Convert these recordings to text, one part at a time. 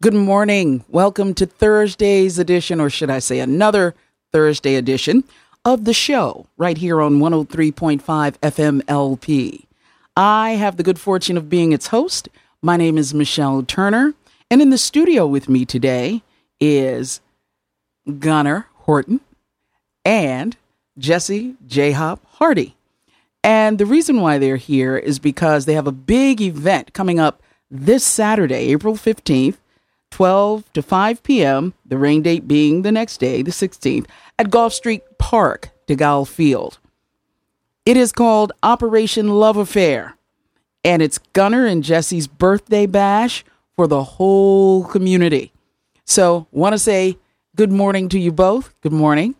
Good morning. Welcome to Thursday's edition, or should I say another Thursday edition of the show right here on 103.5 FM LP. I have the good fortune of being its host. My name is Michelle Turner, and in the studio with me today is Gunner Horton and Jesse J Hop Hardy. And the reason why they're here is because they have a big event coming up this Saturday, April 15th, 12 to 5 p.m., the rain date being the next day, the 16th, at Goffe Street Park, DeGale Field. It is called Operation Love-A-Fair, and it's Gunner and Jesse's birthday bash for the whole community. So, want to say good morning to you both. Good morning.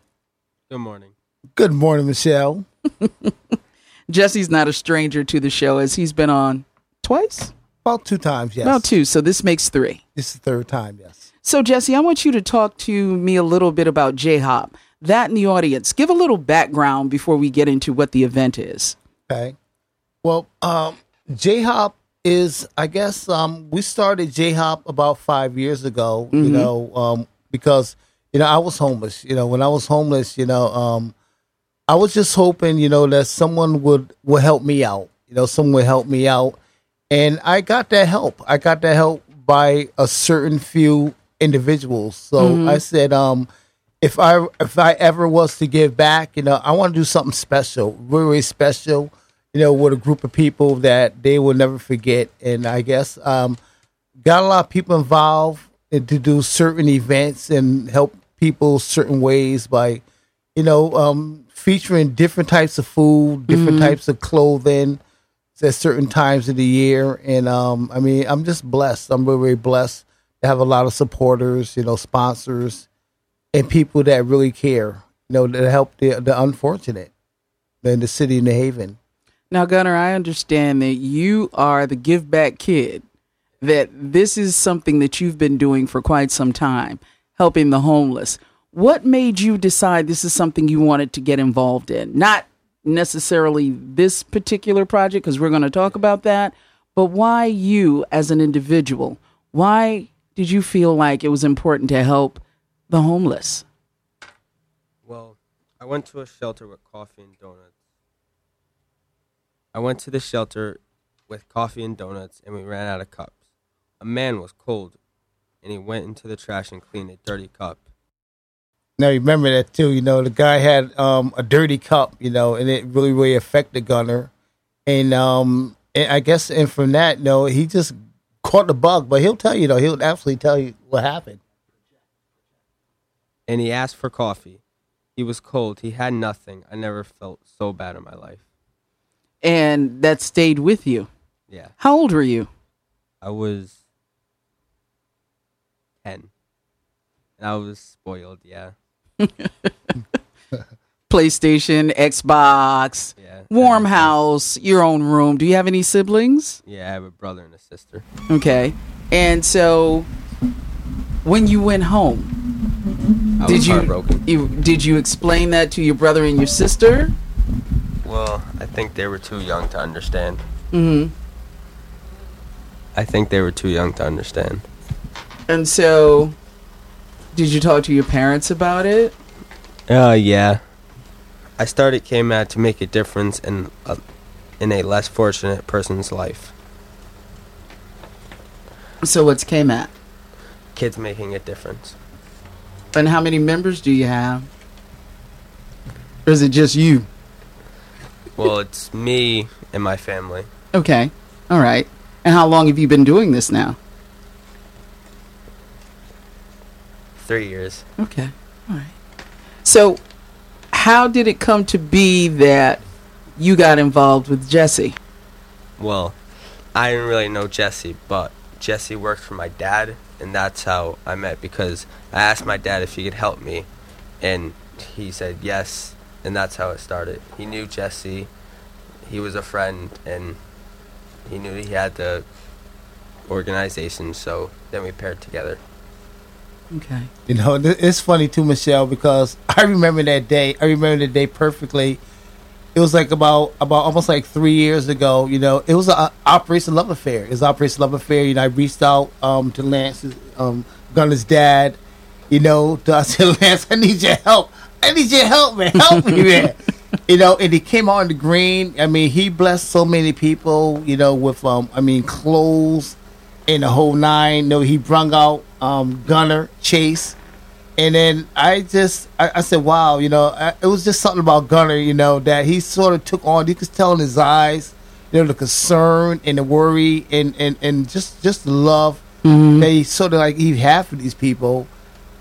Good morning. Good morning, Michelle. Jesse's not a stranger to the show as he's been on twice? About two times, yes. About two, so this makes three. This is the third time, yes. So, Jesse, I want you to talk to me a little bit about J Hop. That in the audience. Give a little background before we get into what the event is. Okay. Well, um, J Hop is, I guess, um, we started J Hop about five years ago, you know, um, because, you know, I was homeless. You know, when I was homeless, you know, um, I was just hoping, you know, that someone would, would help me out. You know, someone would help me out. And I got that help. I got that help by a certain few individuals. So I said, um, if I if I ever was to give back, you know, I want to do something special, really, really special, you know, with a group of people that they will never forget. And I guess um, got a lot of people involved to do certain events and help people certain ways by, you know, um, featuring different types of food, different types of clothing at certain times of the year. And um, I mean, I'm just blessed. I'm very blessed to have a lot of supporters, you know, sponsors, and people that really care, you know, that help the the unfortunate in the city of New Haven. Now, Gunner, I understand that you are the give back kid, that this is something that you've been doing for quite some time, helping the homeless. What made you decide this is something you wanted to get involved in? Not necessarily this particular project, because we're going to talk about that, but why you as an individual? Why did you feel like it was important to help the homeless? Well, I went to a shelter with coffee and donuts. I went to the shelter with coffee and donuts, and we ran out of cups. A man was cold, and he went into the trash and cleaned a dirty cup. Now remember that too. You know, the guy had um, a dirty cup. You know, and it really, really affected Gunner. And um, and I guess, and from that, you know, he just caught the bug. But he'll tell you, though, he'll absolutely tell you what happened. And he asked for coffee. He was cold. He had nothing. I never felt so bad in my life. And that stayed with you. Yeah. How old were you? I was 10. And I was spoiled, yeah. PlayStation, Xbox, Yeah. warm house, your own room. Do you have any siblings? Yeah, I have a brother and a sister. Okay. And so when you went home, I did you, you did you explain that to your brother and your sister? Well, I think they were too young to understand. Mhm. I think they were too young to understand. And so did you talk to your parents about it? Uh, yeah. I started K-Mad to make a difference in a, in a less fortunate person's life. So what's came at? Kids making a difference. And how many members do you have? Or is it just you? Well, it's me and my family. Okay. All right. And how long have you been doing this now? Three years. Okay. All right. So, how did it come to be that you got involved with Jesse? Well, I didn't really know Jesse, but Jesse worked for my dad, and that's how I met because I asked my dad if he could help me, and he said yes, and that's how it started. He knew Jesse, he was a friend, and he knew he had the organization, so then we paired together. Okay. You know, it's funny too, Michelle, because I remember that day. I remember the day perfectly. It was like about about almost like three years ago. You know, it was an Operation Love-A-Fair. It was Operation Love-A-Fair. You know, I reached out um, to Lance, um, Gunner's dad. You know, to, I said, Lance, I need your help. I need your help, man. Help me, man. you know, and he came out on the green. I mean, he blessed so many people. You know, with um, I mean, clothes and the whole nine. You know, he brung out um, Gunner Chase and then I just I, I said, wow, you know, I, it was just something about Gunner, you know, that he sort of took on. You could tell in his eyes, you know, the concern and the worry and and and just just the love Mm-hmm. that he sort of like he had for these people.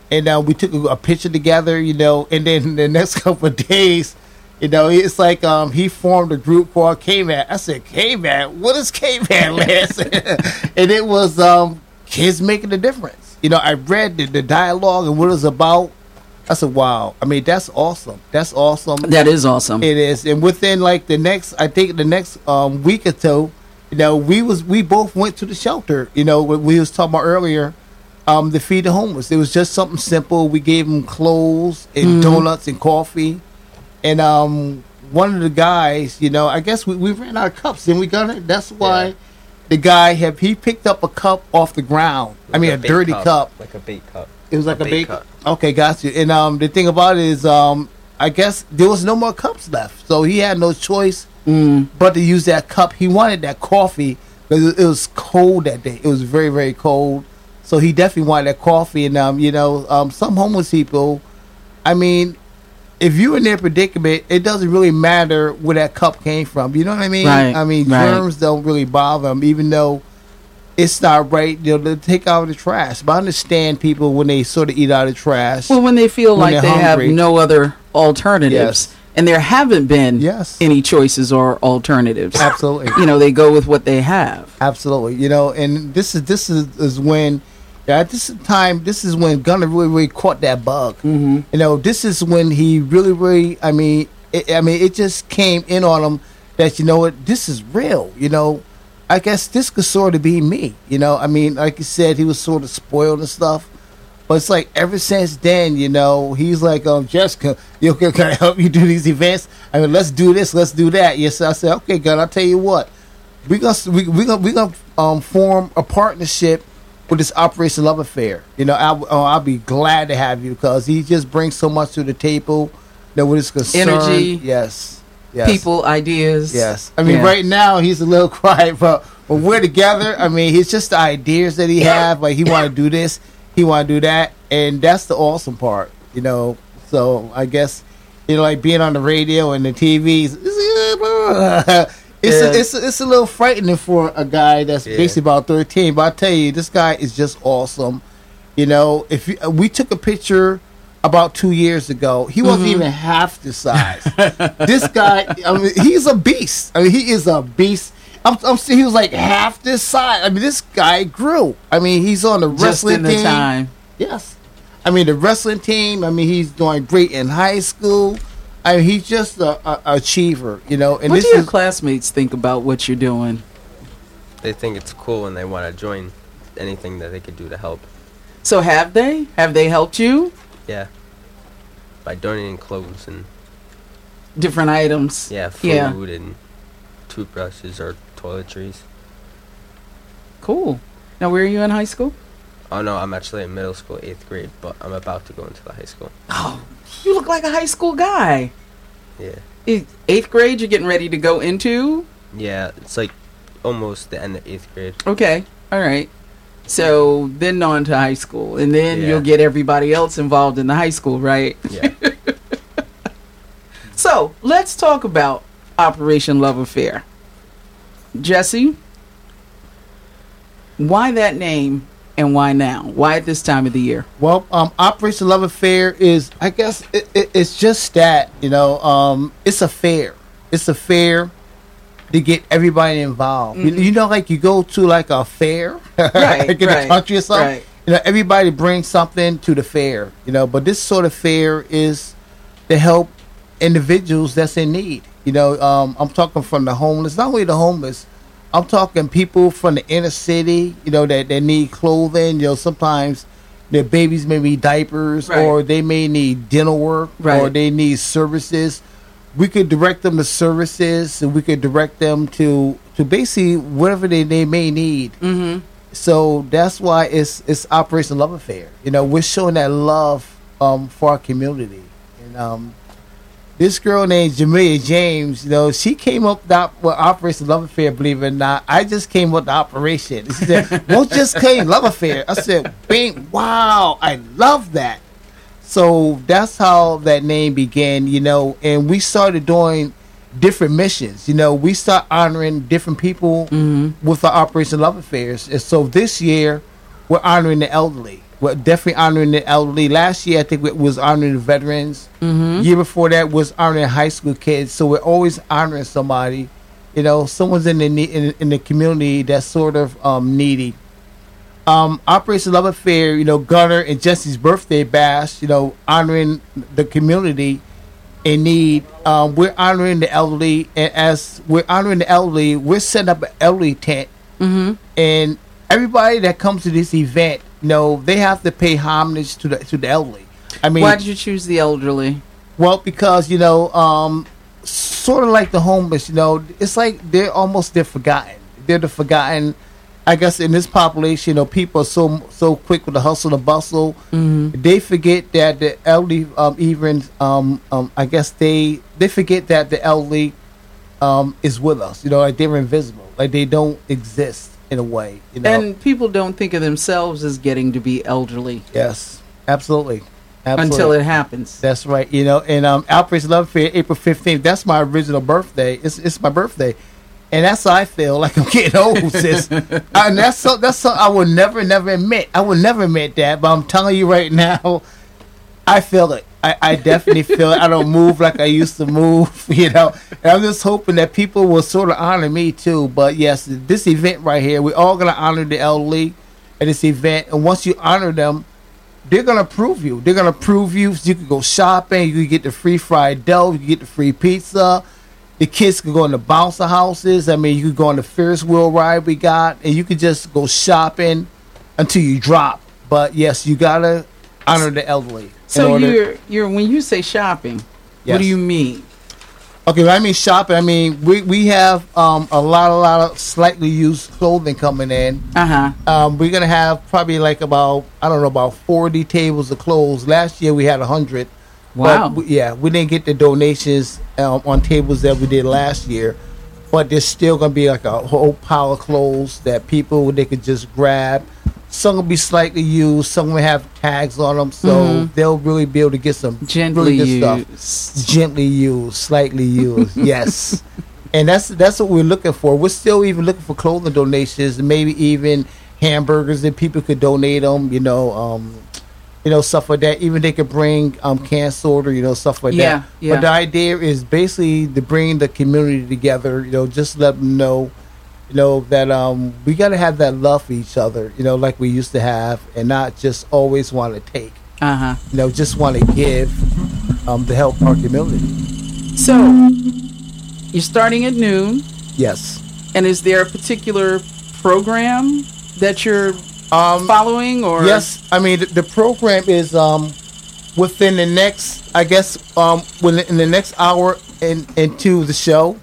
And uh, we took a, a picture together, you know, and then the next couple of days. You know, it's like um, he formed a group called K-Man. I said, K-Man? What is K-Man, Lance? and it was um, kids making a difference. You know, I read the, the dialogue and what it was about. I said, wow. I mean, that's awesome. That's awesome. That is awesome. It is, and within like the next, I think the next um, week or two, you know, we was we both went to the shelter. You know, what we was talking about earlier, um, to feed the homeless. It was just something simple. We gave them clothes and donuts and coffee, and um, one of the guys, you know, I guess we, we ran out of cups, and we got it. That's why Yeah. the guy have he picked up a cup off the ground. I mean, a, bait dirty cup. like a bait cup. It was like a, bait bait cup. Okay, got you. And um, the thing about it is, um, I guess there was no more cups left, so he had no choice but to use that cup. He wanted that coffee because it was cold that day. It was very very cold, so he definitely wanted that coffee. And um, you know, um, some homeless people, I mean. If you're in their predicament, it doesn't really matter where that cup came from. You know what I mean? Right, I mean, right. germs don't really bother them, even though it's not right. You know, to take out the trash. But I understand people when they sort of eat out of trash. well, when they feel when like they're hungry. have no other alternatives, Yes. and there haven't been Yes. any choices or alternatives. Absolutely. You know, they go with what they have. Absolutely, you know, and this is this is, is when at this time this is when Gunner really really caught that bug. Mm-hmm. You know, this is when he really really I mean it, I mean it just came in on him that you know what this is real. You know, I guess this could sort of be me. You know, I mean, like you said, he was sort of spoiled and stuff. But it's like ever since then, you know, he's like, um, Jessica, you can, can I help you do these events? I mean, let's do this, let's do that. Yes, I said, okay, God, I'll tell you what, we gonna we we gonna we gonna um, form a partnership with this Operation Love-A-Fair. You know, I, uh, I'll be glad to have you because he just brings so much to the table. That with his concern, Energy. yes, yes, People, ideas. Yes, I mean Yeah. right now he's a little quiet, but when we're together, I mean he's just the ideas that he have. Like he want to do this, he want to do that, and that's the awesome part, you know. So I guess you know, like being on the radio and the TVs, it's it's, Yeah. a, it's a, it's a little frightening for a guy that's Yeah. basically about thirteen. But I tell you, this guy is just awesome. You know, if you, we took a picture about two years ago, he wasn't mm-hmm. even half the size. this guy, I mean, he's a beast. I mean, he is a beast. I'm, I'm he was like half this size. I mean, this guy grew. I mean, he's on the wrestling in the team. time. Yes. I mean, the wrestling team. I mean, he's doing great in high school. I mean, he's just a, a, a achiever, you know. And what this do your is classmates think about what you're doing? They think it's cool and they want to join anything that they could do to help. So have they? Have they helped you? Yeah. By donating clothes and Different items. yeah, food Yeah. and toothbrushes or toiletries. Cool. Now, where are you in high school? Oh no, I'm actually in middle school, eighth grade, but I'm about to go into the high school. Oh, you look like a high school guy. Yeah. Eighth grade, you're getting ready to go into? Yeah, it's like almost the end of eighth grade. Okay. All right. So then on to high school, and then Yeah. you'll get everybody else involved in the high school, right? Yeah. So let's talk about Operation Love-A-Fair. Jesse, why that name and why now? Why at this time of the year? Well, um, Operation Love-A-Fair is, I guess, it, it, it's just that you know, um, it's a fair. It's a fair to get everybody involved. You, you know, like you go to like a fair, Mm-hmm. Right, like in right, the country or something. right. You know, everybody brings something to the fair. You know, but this sort of fair is to help individuals that's in need. You know, um, I'm talking from the homeless, not only the homeless. I'm talking people from the inner city. You know that that need clothing. You know, sometimes their babies may need diapers, Right. or they may need dental work, or they need services. we could direct them to services, and we could direct them to to basically whatever they, they may need. Mm-hmm. So that's why it's it's Operation Love-A-Fair. You know, we're showing that love um, for our community. And um, this girl named Jamelia James, you know, she came up with Operation Love-A-Fair. Believe it or not, I just came with the operation. She said, "Won't just came Love-A-Fair." I said, "Bing! Wow, I love that." So that's how that name began, you know, and we started doing different missions. You know, we start honoring different people mm-hmm. with our Operation Love-A-Fairs. And so this year, we're honoring the elderly. We're definitely honoring the elderly. Last year, I think it was honoring the veterans. Year before that was honoring high school kids. So we're always honoring somebody. You know, someone's in the in, in the community that's sort of um, needy. Um, Operation Love-A-Fair, you know, Gunner and Jesse's birthday bash, you know, honoring the community in need. Um, we're honoring the elderly, and as we're honoring the elderly, we're setting up an elderly tent, Mm-hmm. and everybody that comes to this event, you know, they have to pay homage to the to the elderly. I mean, Why did you choose the elderly? well, because you know, um, sort of like the homeless, you know, it's like they're almost they're forgotten. They're the forgotten. I guess in this population, you know, people are so so quick with the hustle and bustle. Mm-hmm. They forget that the elderly, um, even um, um, I guess they they forget that the elderly um, is with us. You know, like they're invisible, like they don't exist in a way. You know, And people don't think of themselves as getting to be elderly yes, absolutely, absolutely. until it happens. That's right. You know, and um, Operation Love Fair, April fifteenth. That's my original birthday. It's it's my birthday, and that's how I feel like I'm getting old, sis. and that's so that's so I would never never admit. I would never admit that, but I'm telling you right now, I feel it. I, I definitely feel. I don't move like I used to move, you know. And I'm just hoping that people will sort of honor me too. But yes, this event right here, we're all gonna honor the elderly at this event, and once you honor them, they're gonna prove you. They're gonna prove you. You can go shopping. You can get the free fried dough. You can get the free pizza. The kids can go in the bouncer houses. I mean, you can go on the Ferris wheel ride we got, and you can just go shopping until you drop. But yes, you gotta honor the elderly. So order- you're you're when you say shopping, what do you mean? Okay, when I mean shopping, I mean we we have um, a lot, a lot of slightly used clothing coming in. Uh huh. Um, we're gonna have probably like about I don't know about forty tables of clothes. Last year we had hundred. Wow. But we, yeah, we didn't get the donations um, on tables that we did last year, but there's still gonna be like a whole pile of clothes that people they could just grab. Some will be slightly used. Some will have tags on them, so Mhm. they'll really be able to get some Gently really good used. stuff. Gently used, slightly used. yes, and that's that's what we're looking for. We're still even looking for clothing donations, maybe even hamburgers that people could donate them. You know, um, you know stuff like that. Even they could bring um, can sorter, you know, stuff like Yeah, that. yeah. But the idea is basically to bring the community together. You know, just let them know. You know that um, we got to have that love for each other. You know, like we used to have, and not just always want to take. Uh huh. You know, just want to give um, to help our community. So you're starting at noon, Yes. and is there a particular program that you're Um, following, or yes. I mean, the, the program is um, within the next, I guess, um, within in the next hour and into the show.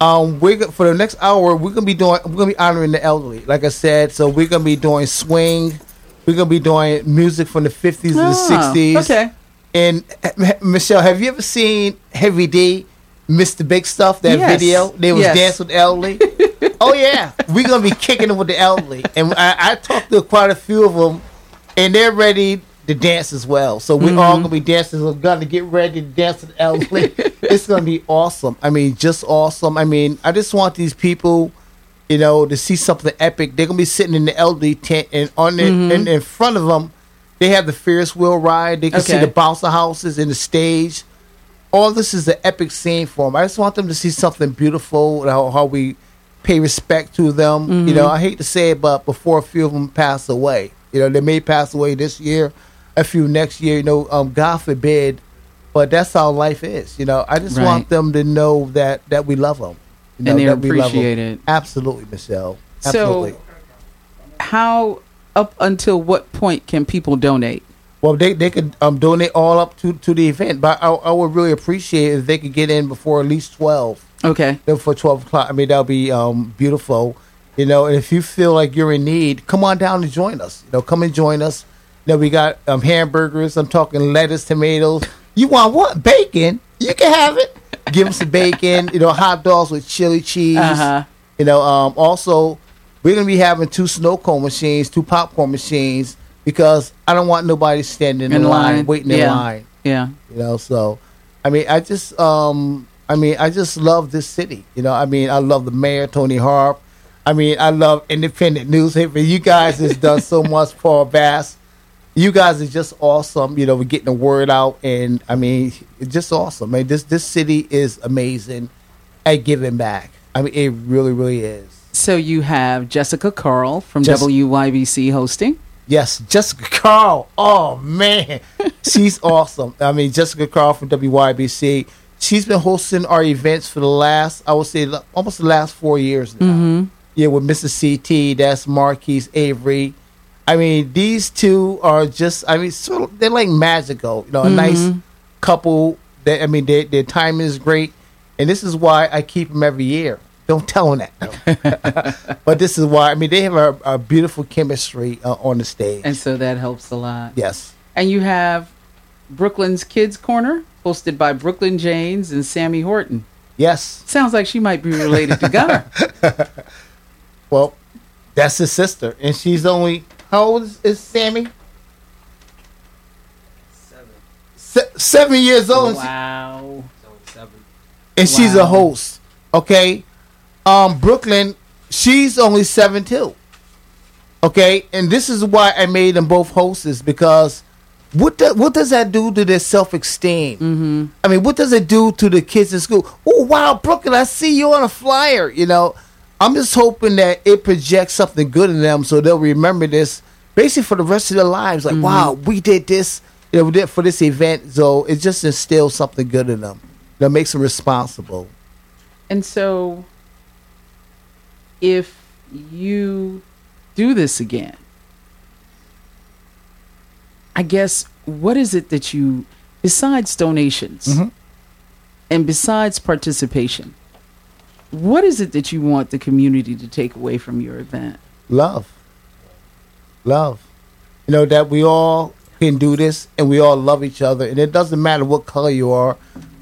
Um, we're for the next hour. We're gonna be doing. We're gonna be honoring the elderly, like I said. So we're gonna be doing swing. We're gonna be doing music from the fifties and the Ah, sixties. Okay. And Michelle, have you ever seen Heavy D, Mr. Big Stuff? That Yes. video they was Yes. dancing with the elderly. oh yeah, we're gonna be kicking it with the elderly, and I, I talked to quite a few of them, and they're ready to dance as well. So we're all Mm-hmm. gonna be dancing. We're gonna get ready to dance with the elderly. it's gonna be awesome. I mean, just awesome. I mean, I just want these people. You know, to see something epic, they're gonna be sitting in the elderly tent, and on the, Mm-hmm. in, in front of them, they have the Ferris wheel ride. They can see the bouncer houses and the stage. All this is an epic scene for them. I just want them to see something beautiful. How, how we pay respect to them. You know, I hate to say it, but before a few of them pass away, you know, they may pass away this year, a few next year. You know, um, God forbid, but that's how life is. You know, I just Right. want them to know that that we love them. You And they that we love 'em. appreciate it. Absolutely, Michelle. Absolutely. So, how up until what point can people donate? Well, they they could um, donate all up to, to the event, but I, I would really appreciate if they could get in before at least twelve. Okay. Before twelve o'clock, I mean that would be um, beautiful. You know, and if you feel like you're in need, come on down and join us. You know, come and join us. You know, we got um, hamburgers. I'm talking lettuce, tomatoes. You want what? Bacon? You can have it. Give them some bacon. You know, hot dogs with chili cheese. Uh-huh. You know, um, also we're gonna be having two snow cone machines, two popcorn machines, because I don't want nobody standing in, In line, line. waiting Yeah. in line. Yeah. You know, so I mean, I just, um, I mean, I just love this city. You know, I mean, I love the mayor, Toni Harp. I mean, I love independent newspaper. You guys has done so much, Paul Bass. You guys are just awesome. You know, we're getting the word out, and I mean, it's just awesome. Man, this this city is amazing at giving back. I mean, it really, really is. So you have Jessica Carl from Jess- WYBC hosting. Yes, Jessica Carl. Oh man, she's awesome. I mean, Jessica Carl from WYBC. She's been hosting our events for the last, I would say, almost the last four years now. Mm-hmm. Yeah, with Mrs. CT, that's Marquise Avery. I mean, these two are just, I mean, sort of, they're like magical. You know, a nice couple. That I mean, their their timing is great, and this is why I keep them every year. Don't tell them that. but this is why. I mean, they have a, a beautiful chemistry uh, on the stage. And so that helps a lot. yes. And you have Brooklyn's Kids Corner, hosted by Brooklyn Janes and Sammy Horton. Yes. Sounds like she might be related to Gunner. Well, that's his sister, and she's only how old is, is Sammy? Seven. Se- seven years old, and she- wow. So seven. and she's a host. Okay, um, Brooklyn, she's only seven too. Okay, and this is why I made them both hosts because what do, what does that do to their self esteem? Mm-hmm. I mean, what does it do to the kids in school? Oh wow, Brooklyn, I see you on a flyer. You know, I'm just hoping that it projects something good in them so they'll remember this basically for the rest of their lives. Like, wow, we did this. You know, we did for this event, so it just instills something good in them. That makes them responsible. And so, if you do this again, I guess what is it that you, besides donations Mhm. and besides participation, what is it that you want the community to take away from your event? love. Love. You know that we all can do this and we all love each other. And it doesn't matter what color you are.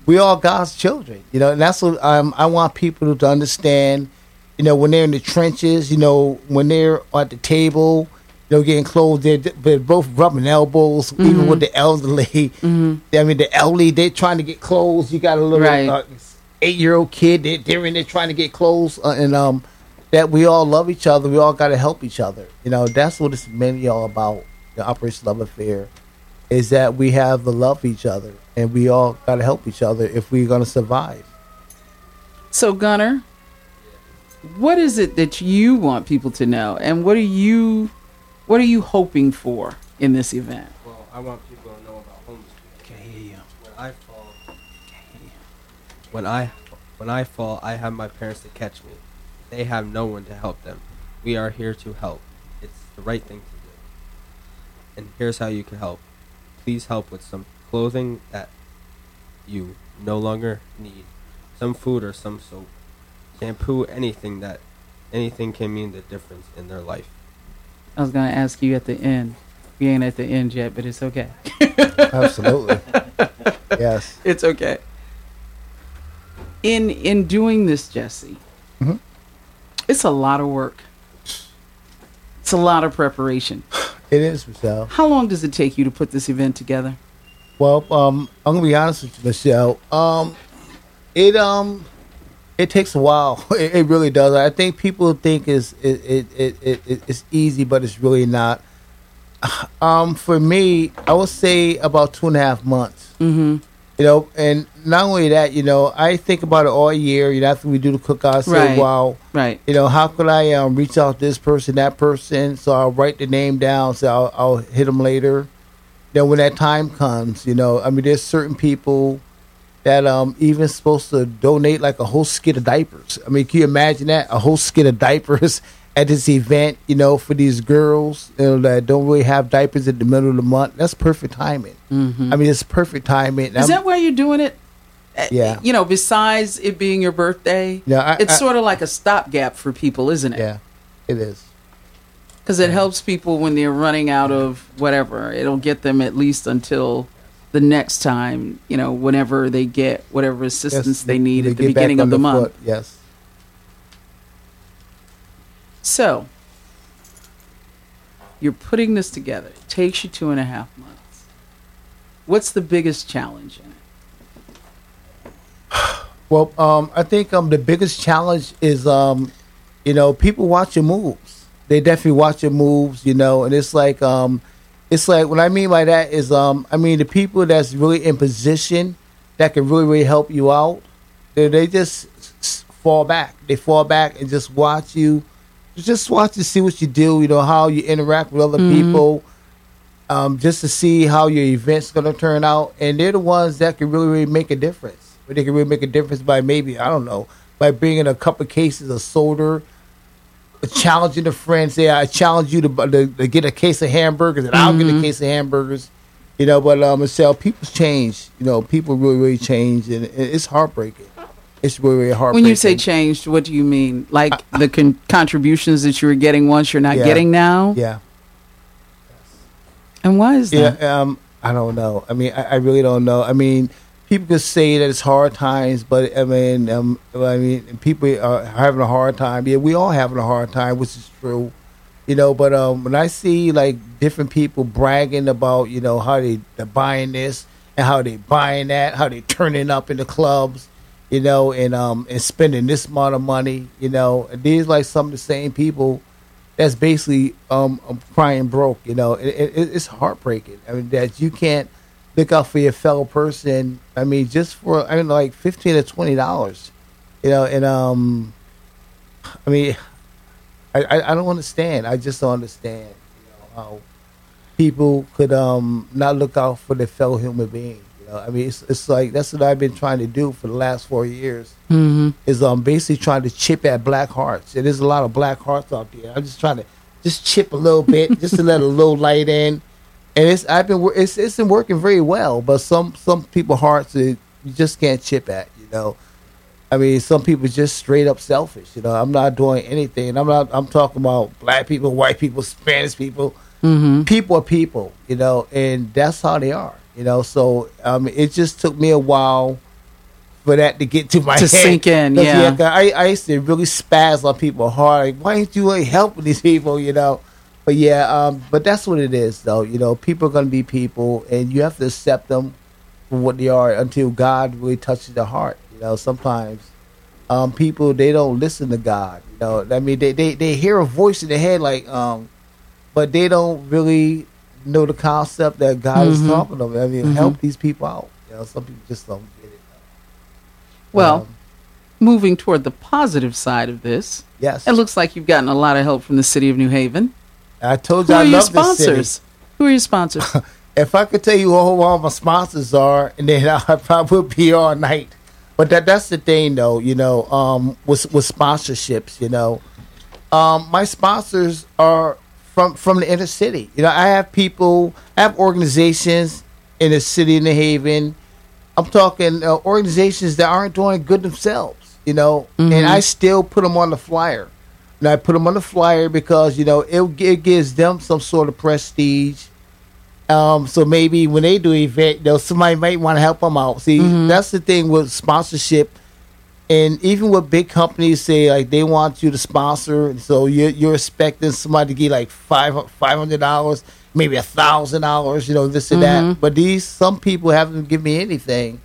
We all god's children you know and that's what um, i want people to understand you know when they're in the trenches you know when they're at the table you know getting clothes they're, they're both rubbing elbows even with the elderly. I mean the elderly they're trying to get clothes. You got a little Right. uh, eight year old kid they, they're in there trying to get clothes uh, and um that we all love each other. We all got to help each other. You know, that's what it's mainly all about. The Operation Love-A-Fair is that we have the love each other, and we all got to help each other if we're going to survive. So, Gunner, what is it that you want people to know, and what are you, what are you hoping for in this event? Well, I want people to know about homeless people. Can't hear you. When I fall, when I when I fall, I have my parents to catch me. They have no one to help them. We are here to help. It's the right thing to do. And here's how you can help. Please help with some clothing that you no longer need, some food or some soap, shampoo, anything that anything can mean the difference in their life. I was going to ask you at the end. We ain't at the end yet, but it's okay. Absolutely. yes. It's okay. In in doing this, Jesse, Mhm. it's a lot of work. It's a lot of preparation. It is, Michelle. How long does it take you to put this event together? Well, um, I'm gonna be honest with you, Michelle. Um, it um, it takes a while. It, it really does. I think people think is it it, it, it it it's easy, but it's really not. Um, for me, I would say about two and a half months. Mm-hmm. You know, and not only that, you know, I think about it all year. You know, after we do the cookout, I say, Right. "Wow, Right. you know, how could I um, reach out to this person, that person? So I'll write the name down. So I'll, I'll hit them later. Then when that time comes, you know, I mean, there's certain people that um even supposed to donate like a whole skid of diapers. I mean, can you imagine that? A whole skid of diapers at this event, you know, for these girls you know, that don't really have diapers at the middle of the month. That's perfect timing. I mean, it's perfect timing. Mm-hmm. Is that why you're doing it? Uh, Yeah. You know, besides it being your birthday, Yeah, I- it's I- sort of like a stopgap for people, isn't it? yeah, it is. Because it helps people when they're running out of whatever. It'll get them at least until the next time, you know, whenever they get whatever assistance Yes, they need they at the beginning of on the month. Yes. So, you're putting this together. It takes you two and a half months. What's the biggest challenge in it? Well, um, I think um, the biggest challenge is, um, you know, people watch your moves. They definitely watch your moves, you know, and it's like, um, it's like what I mean by that is, um, I mean the people that's really in position that can really, really help you out. They, they just fall back. They fall back and just watch you, just watch to see what you do. You know how you interact with other people, um, just to see how your event's going to turn out. And they're the ones that can really, really make a difference. But they can really make a difference by maybe I don't know by bringing a couple cases of solder, challenging a friend. Say I challenge you to, to, to get a case of hamburgers, and I'll get a case of hamburgers. You know, but um, Michelle, people change. You know, people really, really change, and it- it's heartbreaking. It's really, really heartbreaking. When you say changed, what do you mean? Like the con- contributions that you were getting once, you're not Yeah. getting now? yeah, And why is that? Yeah, um, I don't know. I mean, I, I really don't know. I mean, people could say that it's hard times, but I mean, um, I mean, people are having a hard time. Yeah, we all having a hard time, which is true. You know, but um, when I see like different people bragging about, you know, how they they're buying this and how they buying that, how they turning up in the clubs, you know, and um and spending this amount of money, you know, these like some of the same people that's basically um, um, crying broke. You know, it, it, it's heartbreaking. I mean, that you can't look out for your fellow person. I mean, just for I mean, like fifteen to twenty dollars. You know, and um, I mean, I, I, I don't understand. I just don't understand. You know how people could um not look out for their fellow human being. You know, I mean, it's it's like that's what I've been trying to do for the last four years Mm-hmm. is um basically trying to chip at black hearts. And there's a lot of black hearts out there. I'm just trying to just chip a little bit, just to let a little light in. And it's I've been it's it's been working very well, but some some people hearts you just can't chip at. You know, I mean, some people just straight up selfish. You know, I'm not doing anything. I'm not. I'm talking about black people, white people, Spanish people. Mm-hmm. People are people. You know, and that's how they are. You know, so um, it just took me a while for that to get to my To head. sink in, yeah. I, I used to really spaz on people hard. Like, why ain't you like, helping these people? You know. But yeah, um, but that's what it is, though. You know, people are gonna be people, and you have to accept them for what they are until God really touches their heart. You know, sometimes um, people they don't listen to God. You know, I mean, they, they, they hear a voice in their head, like, um, but they don't really know the concept that God is Mhm. talking to them. I mean, Mhm. help these people out. You know, some people just don't get it. Well, Um, moving toward the positive side of this, yes, it looks like you've gotten a lot of help from the city of New Haven. I told Who you I are your love this city. sponsors? Who are your sponsors? If I could tell you who all my sponsors are, and then I probably would be all night. But that that's the thing, though. You know, um, with with sponsorships, you know, um, my sponsors are from from the inner city. You know, I have people, I have organizations in the city in the Haven. I'm talking uh, organizations that aren't doing good themselves. You know, and I still put them on the flyer. And I put them on the flyer because you know it, it gives them some sort of prestige. Um, so maybe when they do event, you know, somebody might want to help them out. See, that's the thing with sponsorship, and even with big companies say like they want you to sponsor, and so you're you're expecting somebody to give like five five hundred dollars, maybe a thousand dollars, you know, this and that. But these some people haven't given me anything,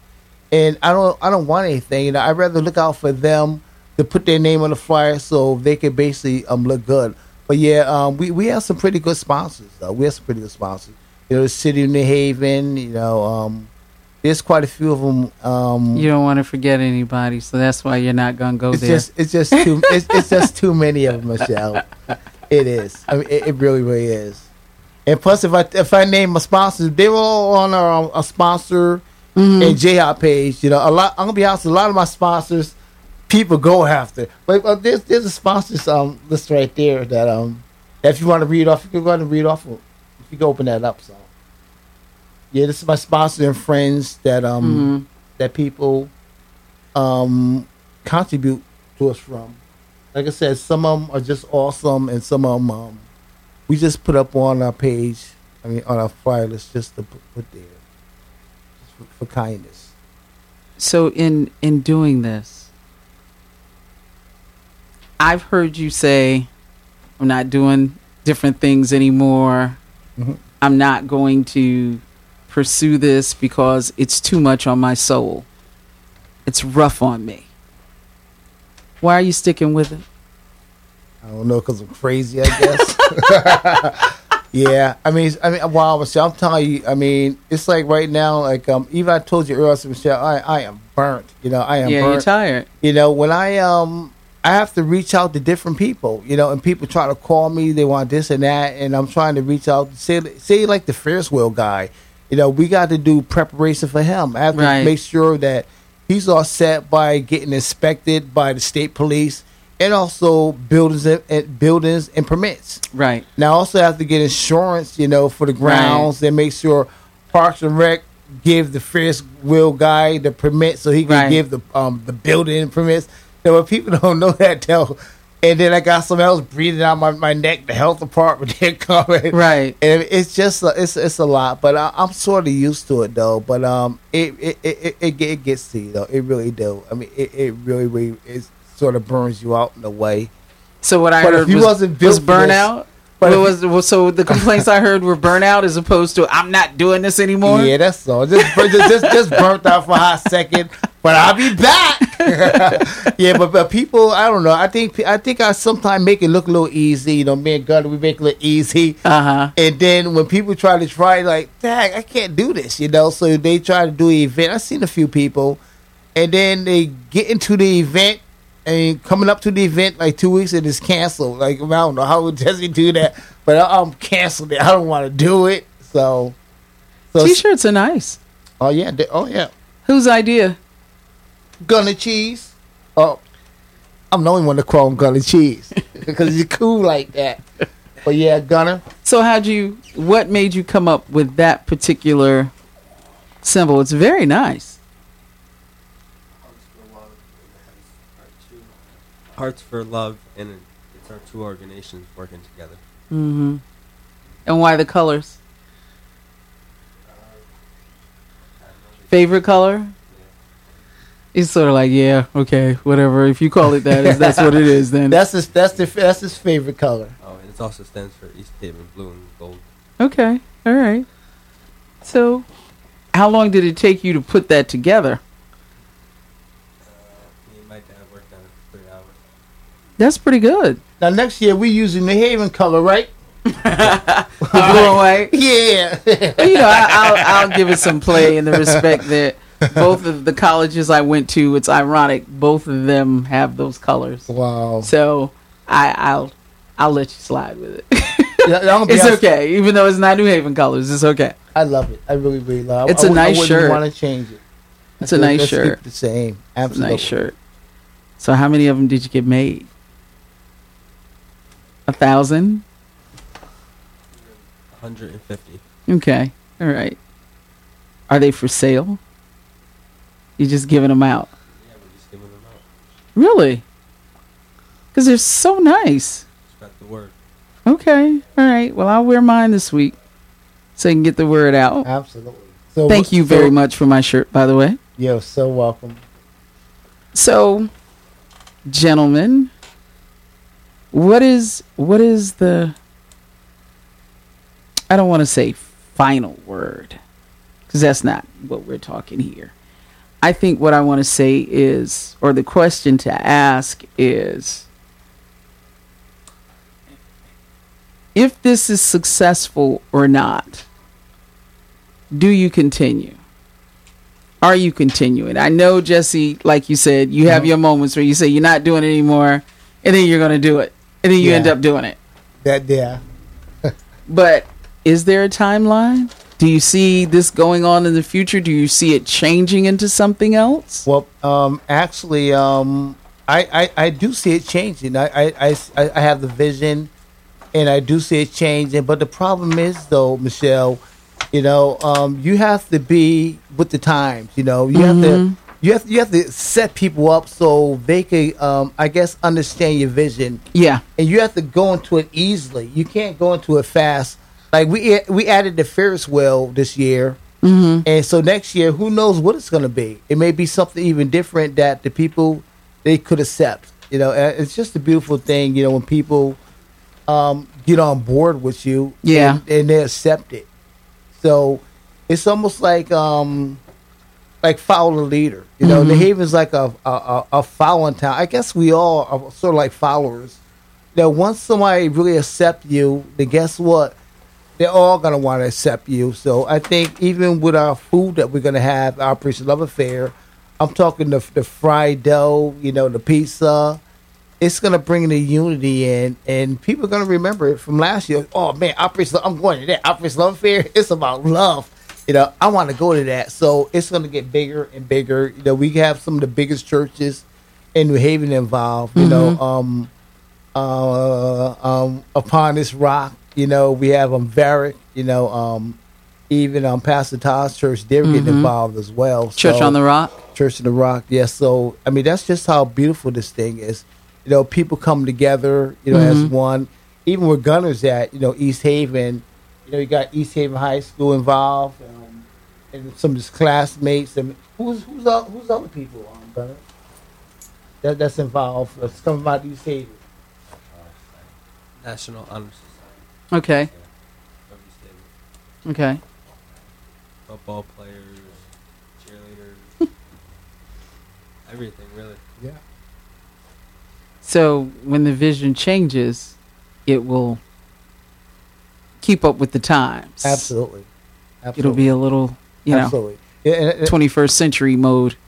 and I don't I don't want anything. You know, I'd rather look out for them to put their name on the flyer so they can basically um look good. But yeah, um, we we have some pretty good sponsors. Though. We have some pretty good sponsors. You know, the city of New Haven. You know, um, there's quite a few of them. Um, you don't want to forget anybody, so that's why you're not going to go it's there. just it's just too it's, it's just too many of them, Michelle. It is. I mean, it, it really really is. And plus, if I if I name my sponsors, they were all on our, a sponsor Mm-hmm. and J Hop page. You know, a lot. I'm gonna be honest. A lot of my sponsors, people go after. But uh, there's there's a sponsors um list right there that um if you want to read off, you can go ahead and read off. If you can open that up, so yeah, this is my sponsors and friends that um Mm-hmm. that people um contribute to us from. Like I said, some of them are just awesome, and some of them um, we just put up on our page. I mean, on our flyer list, just to put, there, just for, for kindness. So in in doing this, I've heard you say, "I'm not doing different things anymore. Mhm. I'm not going to pursue this because it's too much on my soul. It's rough on me." Why are you sticking with it? I don't know because I'm crazy. I guess. yeah, I mean, I mean, wow, Michelle, I'm telling you, I mean, it's like right now, like um, even I told you earlier, I said, Michelle, I, I am burnt. You know, I am yeah, you're tired. you know, when I um, I have to reach out to different people. You know, and people try to call me, they want this and that, and I'm trying to reach out. Say, say like the Ferris wheel guy. You know, we got to do preparation for him. I have to make sure that he's all set by getting inspected by the state police and also buildings and, buildings and permits. Right. Now, I also have to get insurance, you know, for the grounds and make sure Parks and Rec give the Ferris wheel guy the permit so he can Right. give the um the building permits. When people don't know that, they'll and then I got someone else breathing out my, my neck. The health department they're coming, Right. And it's just a, it's it's a lot, but I, I'm sort of used to it though. But um, it it, it, it, it gets to you though. It really do. I mean, it, it really really it sort of burns you out in a way. So what I But if heard you was, wasn't built was this- burnout. But was well, so the complaints I heard were burnout as opposed to I'm not doing this anymore. Yeah, that's all. Just just just, just burnt out for a hot second, but I'll be back. yeah, but, but people, I don't know. I think I think I sometimes make it look a little easy. You know, me and Gunner, we make it look easy. Uh huh. And then when people try to try, like, dang, I can't do this, you know. So they try to do an event. I've seen a few people, and then they get into the event, and coming up to the event like two weeks, and it's canceled. Like I don't know how would Jesse do that, but I, I'm canceled it. I don't want to do it. So, so T-shirts are nice. oh yeah, they- oh yeah, Whose idea? Gunner cheese. Oh, I'm the only one to call him Gunner cheese because he's cool like that. But yeah, Gunner. So how'd you? What made you come up with that particular symbol? It's very nice. Hearts for Love, and it's our two organizations working together. Mm-hmm. And why the colors? Favorite color? It's sort of like, yeah, okay, whatever. If you call it that, that's what it is. Then That's his. That's the. That's his favorite color. Oh, and it also stands for East Haven Blue and Gold. okay, all right. So, how long did it take you to put that together? Me and my dad worked on it for three hours. That's pretty good. Now next year we using the Haven color, right? The blue and white. Yeah. You know, I, I'll, I'll give it some play in the respect that both of the colleges I went to, it's ironic, both of them have those colors. wow. So I, I'll I'll let you slide with it. Yeah, I'm gonna be it's honest, okay, even though it's not New Haven colors. It's okay. I love it. I really, really love. it. It's I a wouldn't- nice I shirt. wouldn't want to change it. It's a nice Let's shirt. The same. It's a Absolutely. nice shirt. So how many of them did you get made? A thousand. 150. Okay. All right. Are they for sale? You just giving them out? Yeah, we're just giving them out. Really? Because they're so nice. Spread the word. Okay. All right. Well, I'll wear mine this week so I can get the word out. Absolutely. So Thank you very so- much for my shirt, by the way. You're so welcome. So, gentlemen, what is what is the I don't want to say final word because that's not what we're talking here. I think what I want to say is or the question to ask is if this is successful or not. Do you continue? Are you continuing? I know, Jesse, like you said, you have your moments where you say you're not doing it anymore, and then you're going to do it, and then you Yeah. end up doing it. That yeah. But is there a timeline? Do you see this going on in the future? Do you see it changing into something else? Well, um, actually, um, I, I, I do see it changing. I, I, I, I have the vision, and I do see it changing. But the problem is, though, Michelle, you know, um, you have to be with the times. You know, you have to you have you have to set people up so they can, um, I guess, understand your vision. Yeah. and you have to go into it easily. You can't go into it fast. Like we we added the Ferris wheel this year, and so next year, who knows what it's going to be? It may be something even different that the people they could accept. You know, it's just a beautiful thing. You know, when people um, get on board with you, Yeah. and, and they accept it. So it's almost like um, like follow the leader. You know, New mm-hmm. Haven's like a a, a, a following town. I guess we all are sort of like followers. That once somebody really accept you, then guess what? They're all gonna want to accept you. So I think even with our food that we're gonna have, our Operation Love-A-Fair, I'm talking the the fried dough, you know, the pizza. It's gonna bring the unity in, and people are gonna remember it from last year. Oh man, Operation! I'm going to that Operation Love-A-Fair. It's about love. You know, I want to go to that. So it's gonna get bigger and bigger. You know, we have some of the biggest churches in New Haven involved. You know, um, uh, um, upon this rock. You know, we have um Varick. You know, um, even um Pastor Todd's church, they're getting involved as well. Church So- on the Rock. Church in the Rock. Yes. So I mean, that's just how beautiful this thing is. You know, people come together. You know, as one. Even where Gunners at, you know, East Haven. You know, you got East Haven High School involved, and some of his classmates. And who's who's all, who's other people um, on Gunner? That that's involved. That's coming out these Haven. National Honor Society. Okay. of East Haven. Okay. Football players, cheerleaders, everything really. Yeah. So when the vision changes, it will keep up with the times. Absolutely. Absolutely. It'll be a little, you Absolutely. Yeah, and- and- 21st century mode.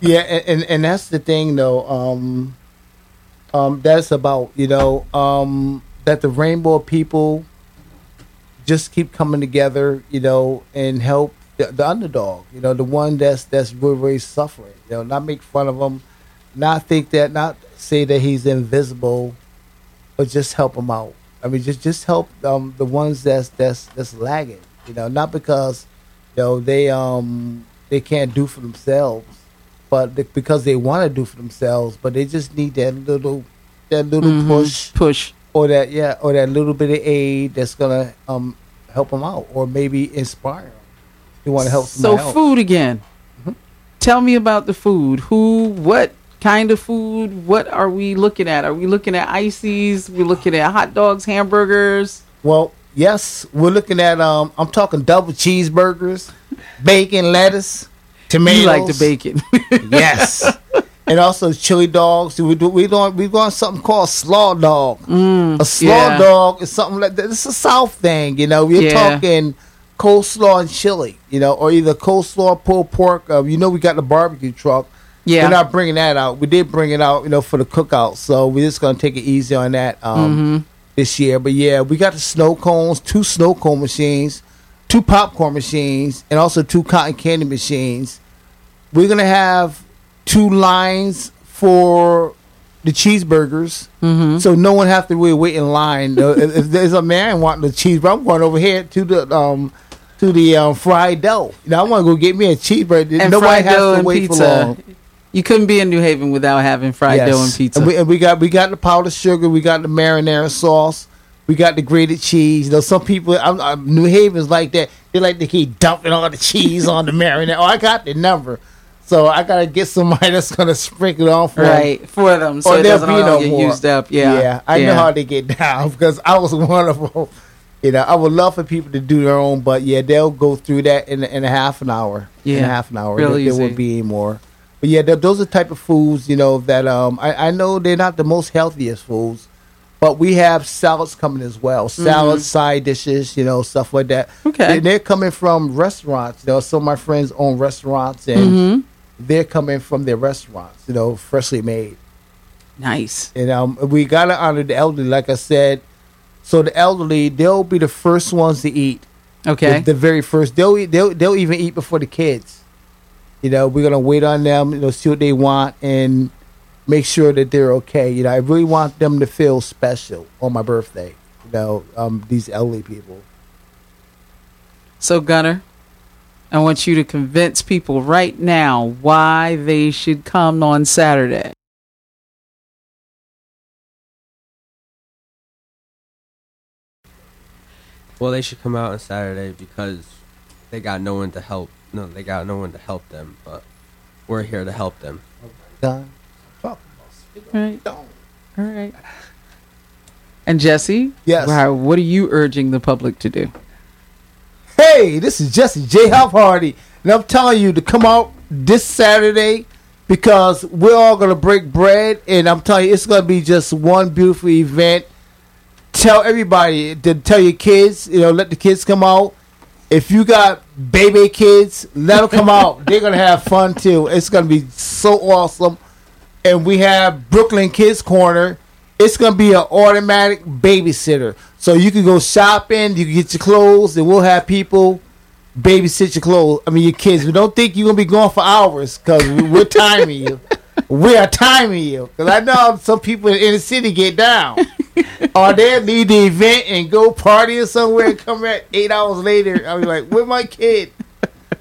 Yeah, and, and and that's the thing though. Um, um, that's about you know um, that the rainbow people just keep coming together, you know, and help the, the underdog. You know, the one that's that's really, really suffering. You know, not make fun of him, not think that, not say that he's invisible, but just help him out. I mean, just just help um, the ones that's that's that's lagging. You know, not because you know they um they can't do for themselves, but because they want to do for themselves, but they just need that little that little Mhm. push Push. or that yeah or that little bit of aid that's gonna um help them out or maybe inspire them. You want to help So somebody else. food again. Tell me about the food. Who, what kind of food? What are we looking at? Are we looking at ices? We're looking at hot dogs, hamburgers. Well, yes, we're looking at um I'm talking double cheeseburgers, bacon, lettuce, tomatoes. You like the bacon. Yes. And also chili dogs. We do we doing we doing something called slaw dog. a slaw yeah. dog is something like that. It's a South thing, you know. We're Yeah. talking coleslaw and chili, you know, or either coleslaw, pulled pork. Uh, you know, we got the barbecue truck. Yeah. We're not bringing that out. We did bring it out, you know, for the cookout. So we're just gonna take it easy on that um, Mm-hmm. this year. But yeah, we got the snow cones, two snow cone machines, two popcorn machines, and also two cotton candy machines. We're gonna have two lines for the cheeseburgers, Mm-hmm. so no one has to really wait in line. Uh, if, there's a man wanting the cheeseburger, I'm going over here to the um to the um, fried dough. Now I want to go get me a cheeseburger. and Nobody fried has dough to and wait for pizza. long. You couldn't be in New Haven without having fried dough and pizza. And we, and we got we got the powdered sugar, we got the marinara sauce, we got the grated cheese. You know, some people, I'm, I'm, New Haven's like that. They like to keep dumping all the cheese on the marinara. Oh, I got the number, so I gotta get somebody that's gonna sprinkle it on for right for them, so Or doesn't be no get more. used up. Yeah, yeah. I know how they get down because I was one of them. You know, I would love for people to do their own, but yeah, they'll go through that in, in a half an hour. in Yeah. a half an hour. Real there, there won't be any more. But yeah, th- those are the type of foods you know that um I, I know they're not the most healthiest foods, but we have salads coming as well. Salads, side dishes, you know, stuff like that. Mm-hmm. Okay. And they're coming from restaurants. You know, some of my friends own restaurants, and Mm-hmm. they're coming from their restaurants. You know, freshly made. Nice. And um, we gotta honor the elderly, like I said. So the elderly, they'll be the first ones to eat. Okay. The, the very first, they'll eat. They'll they'll even eat before the kids. You know, we're gonna wait on them. You know, see what they want and make sure that they're okay. You know, I really want them to feel special on my birthday. You know, um, these elderly people. So, Gunner, I want you to convince people right now why they should come on Saturday. Well, they should come out on Saturday because they got no one to help. No, they got no one to help them, but we're here to help them. Done. Talk Right. All right. And Jesse, Yes. wow, what are you urging the public to do? Hey, this is Jesse J. Hop Hardy, and I'm telling you to come out this Saturday because we're all gonna break bread, and I'm telling you it's gonna be just one beautiful event. Tell everybody to tell your kids, you know, let the kids come out. If you got baby kids, let them come out. They're gonna have fun too. It's gonna be so awesome. And we have Brooklyn Kids Corner. It's gonna be an automatic babysitter, so you can go shopping, you can get your clothes, and we'll have people babysit your clothes. I mean, your kids. We don't think you're gonna be gone for hours because we're timing you. We are timing you because I know some people in the city get down. or they'll leave the event and go party or somewhere and come back eight hours later. I'll be like, "Where's my kid?"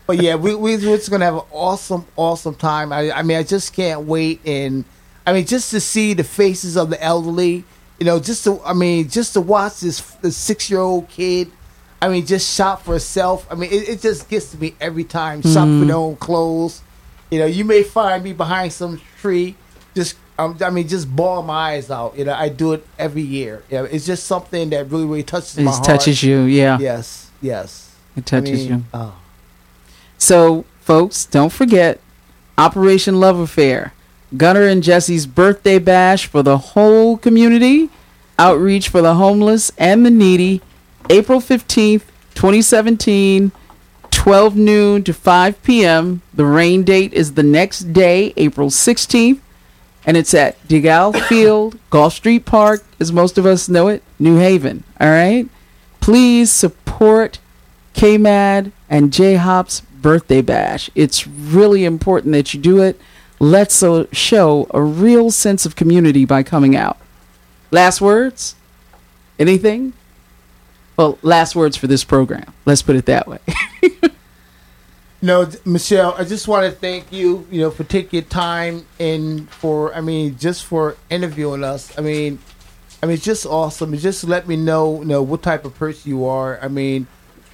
But yeah, we, we we're just gonna have an awesome, awesome time. I, I mean, I just can't wait, and I mean, just to see the faces of the elderly. You know, just to I mean, just to watch this, this six year old kid. I mean, just shop for herself. I mean, it, it just gets to me every time. Shop for mm-hmm. their own clothes. You know, you may find me behind some tree, just um, I mean, just ball my eyes out. You know, I do it every year. You know, it's just something that really, really touches It my heart. touches you, yeah. Yes, yes. It touches I mean, you. Oh. So, folks, don't forget Operation Love-A-Fair, Gunner and Jesse's birthday bash for the whole community, outreach for the homeless and the needy, April 15th, 2017, 12 noon to 5 p.m. The rain date is the next day, April 16th, and it's at DeGale Field, Goffe Street Park, as most of us know it, New Haven. All right? Please support KMAD and J Hop's birthday bash. It's really important that you do it. Let's show a real sense of community by coming out. Last words? Anything? Well, last words for this program. Let's put it that way. No, Michelle, I just want to thank you, you know, for taking your time and for, I mean, just for interviewing us. I mean, I mean, it's just awesome. Just let me know, you know, what type of person you are. I mean,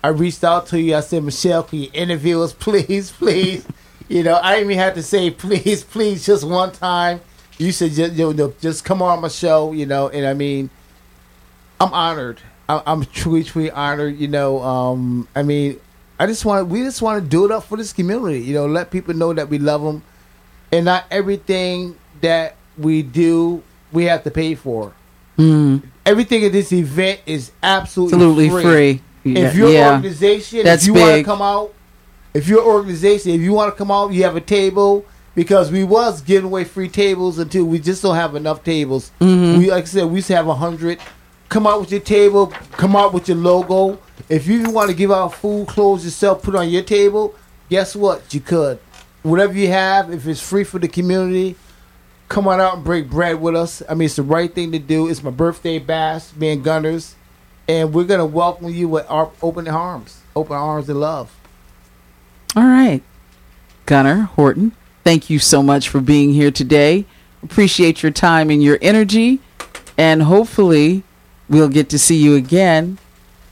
I reached out to you. I said, Michelle, can you interview us, please, please? you know, I didn't even have to say please, please, just one time. You said, just, you know, just come on my show, you know, and I mean, I'm honored. I'm truly, truly honored. You know, um, I mean, I just want we just want to do it up for this community. You know, let people know that we love them, and not everything that we do we have to pay for. Everything at this event is absolutely, Absolutely free. Yeah, If your yeah. organization, That's if you want to come out, if your organization, if you want to come out, you have a table because we was giving away free tables until we just don't have enough tables. Mm-hmm. We like I said, we used to have a hundred. Come out with your table. Come out with your logo. If you want to give out food, clothes yourself, put on your table. Guess what? You could. Whatever you have, if it's free for the community, come on out and break bread with us. I mean, it's the right thing to do. It's my birthday bash, being Gunners, and we're gonna welcome you with our open arms, open arms and love. All right. Gunner Horton, thank you so much for being here today. Appreciate your time and your energy. And hopefully, we'll get to see you again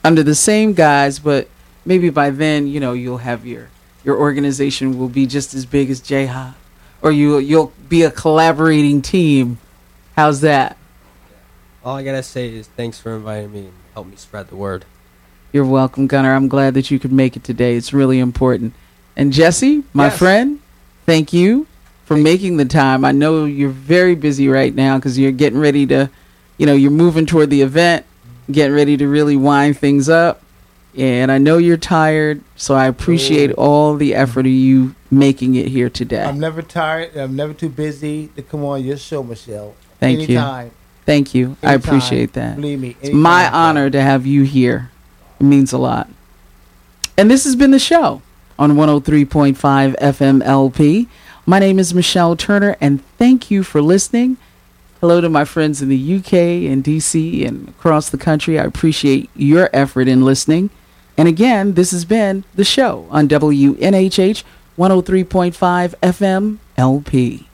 under the same guise, but maybe by then, you know, you'll have your your organization will be just as big as J-Hop or you you'll be a collaborating team. How's that? All I gotta say is thanks for inviting me and help me spread the word. You're welcome, Gunner. I'm glad that you could make it today. It's really important. And Jesse, my Yes. friend, thank you for making the time. I know you're very busy right now because you're getting ready to, you know, you're moving toward the event, getting ready to really wind things up. And I know you're tired, so I appreciate Oh. all the effort of you making it here today. I'm never tired. I'm never too busy to come on your show, Michelle. Thank you. Anytime. Thank you. I appreciate that. Believe me. It's my honor to have you here. It means a lot. And this has been the show on 103.5 FM LP. My name is Michelle Turner, and thank you for listening. Hello to my friends in the UK and DC and across the country. I appreciate your effort in listening. And again, this has been the show on WNHH 103.5 FM LP.